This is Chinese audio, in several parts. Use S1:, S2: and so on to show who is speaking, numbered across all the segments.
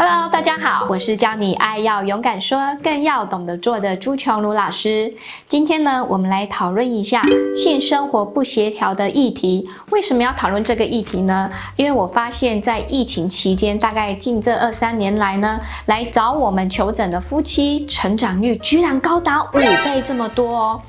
S1: Hello，大家好，我是教你爱要勇敢说，更要懂得做的朱琼如老师。今天呢，我们来讨论一下性生活不协调的议题。为什么要讨论这个议题呢？因为我发现，在疫情期间，大概近这二三年来呢，来找我们求诊的夫妻成长率居然高达五倍这么多哦。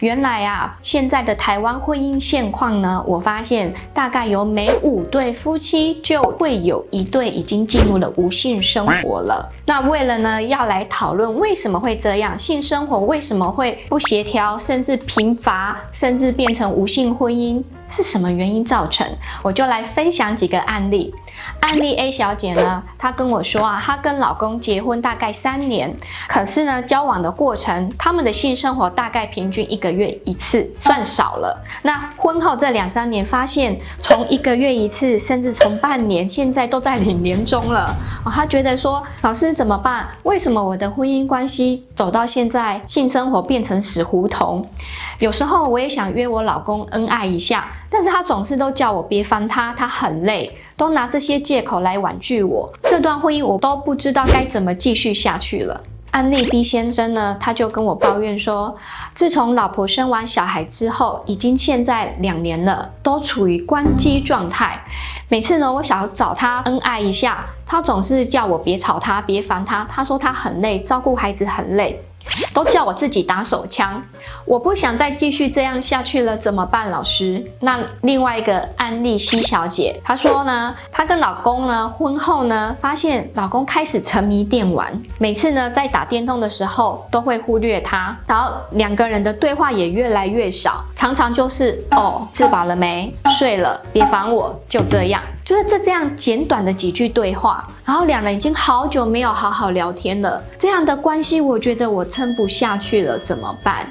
S1: 原来啊，现在的台湾婚姻现况呢，我发现大概有每五对夫妻就会有一对已经进入了无性生活了。那为了呢，要来讨论为什么会这样，性生活为什么会不协调，甚至贫乏，甚至变成无性婚姻。是什么原因造成？我就来分享几个案例。案例 A 小姐呢，她跟我说啊，她跟老公结婚大概三年，可是呢，交往的过程，他们的性生活大概平均一个月一次，算少了。那婚后这两三年，发现从一个月一次，甚至从半年，现在都在领年中了。她觉得说，老师怎么办？为什么我的婚姻关系走到现在，性生活变成死胡同？有时候我也想约我老公恩爱一下。但是他总是都叫我别烦他，他很累，都拿这些借口来婉拒我。这段婚姻我都不知道该怎么继续下去了。安利 B 先生呢，他就跟我抱怨说，自从老婆生完小孩之后，已经现在两年了，都处于关机状态。每次呢，我想要找他恩爱一下，他总是叫我别吵他，别烦他。他说他很累，照顾孩子很累。都叫我自己打手枪，我不想再继续这样下去了，怎么办？老师，那另外一个案例西小姐，她说呢，她跟老公呢，婚后呢，发现老公开始沉迷电玩，每次呢在打电动的时候都会忽略她，然后两个人的对话也越来越少，常常就是哦，吃饱了没？睡了，别烦我，就这样。就是这这样简短的几句对话，然后两人已经好久没有好好聊天了，这样的关系我觉得我撑不下去了，怎么办？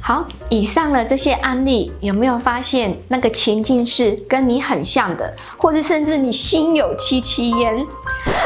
S1: 好，以上的这些案例有没有发现那个情境是跟你很像的，或者甚至你心有戚戚焉？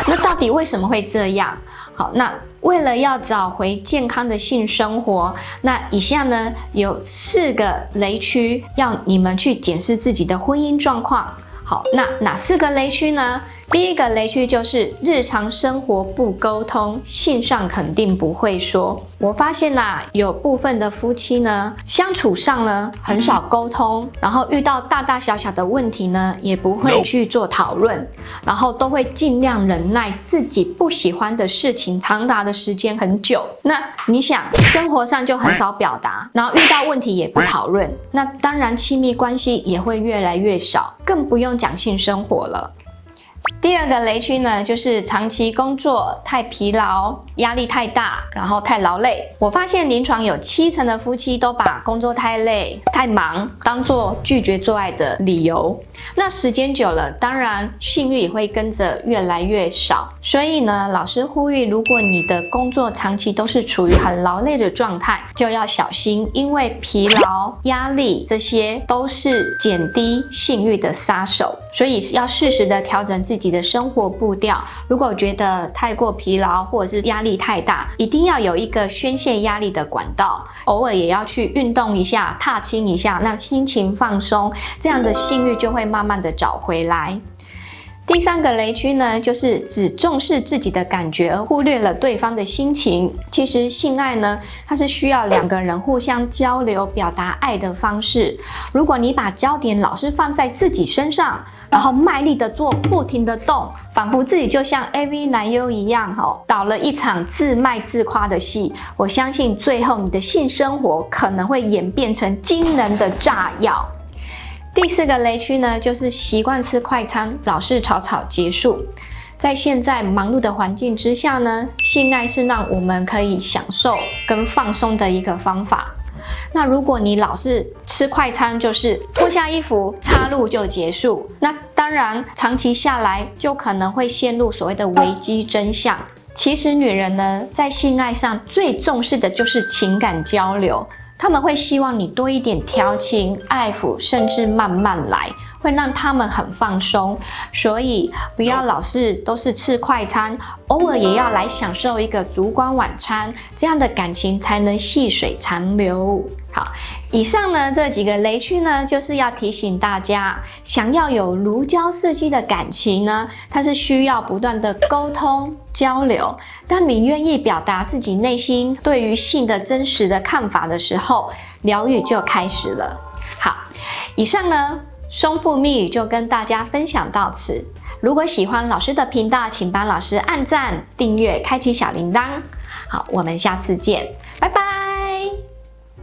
S1: 那到底为什么会这样？好，那为了要找回健康的性生活，那以下呢有四个雷区要你们去检视自己的婚姻状况。好，那哪四个雷区呢？第一个雷区就是日常生活不沟通，性上肯定不会说。我发现啦，有部分的夫妻呢，相处上呢很少沟通，然后遇到大大小小的问题呢，也不会去做讨论，然后都会尽量忍耐自己不喜欢的事情，长达的时间很久。那你想，生活上就很少表达，然后遇到问题也不讨论，那当然亲密关系也会越来越少，更不用讲性生活了。第二个雷区呢，就是长期工作太疲劳，压力太大，然后太劳累。我发现临床有七成的夫妻都把工作太累、太忙当做拒绝做爱的理由。那时间久了，当然性欲也会跟着越来越少。所以呢，老师呼吁，如果你的工作长期都是处于很劳累的状态，就要小心，因为疲劳、压力这些都是减低性欲的杀手。所以要适时的调整自己的生活步调。如果觉得太过疲劳或者是压力太大，一定要有一个宣泄压力的管道。偶尔也要去运动一下，踏青一下，那心情放松，这样的性欲就会慢慢的找回来。第三个雷区呢，就是只重视自己的感觉，而忽略了对方的心情。其实性爱呢，它是需要两个人互相交流、表达爱的方式。如果你把焦点老是放在自己身上，然后卖力的做，不停的动，仿佛自己就像 AV 男优一样，哦，导了一场自卖自夸的戏。我相信最后你的性生活可能会演变成惊人的炸药。第四个雷区呢，就是习惯吃快餐，老是草草结束。在现在忙碌的环境之下呢，性爱是让我们可以享受跟放松的一个方法。那如果你老是吃快餐，就是脱下衣服插入就结束，那当然长期下来就可能会陷入所谓的危机真相。其实女人呢，在性爱上最重视的就是情感交流。他们会希望你多一点调情、爱抚，甚至慢慢来，会让他们很放松。所以不要老是都是吃快餐，偶尔也要来享受一个烛光晚餐，这样的感情才能细水长流。好，以上呢这几个雷区呢，就是要提醒大家，想要有如胶似漆的感情呢，它是需要不断的沟通交流。当你愿意表达自己内心对于性的真实的看法的时候，疗愈就开始了。好，以上呢松富密语就跟大家分享到此。如果喜欢老师的频道，请帮老师按赞、订阅、开启小铃铛。好，我们下次见，拜拜。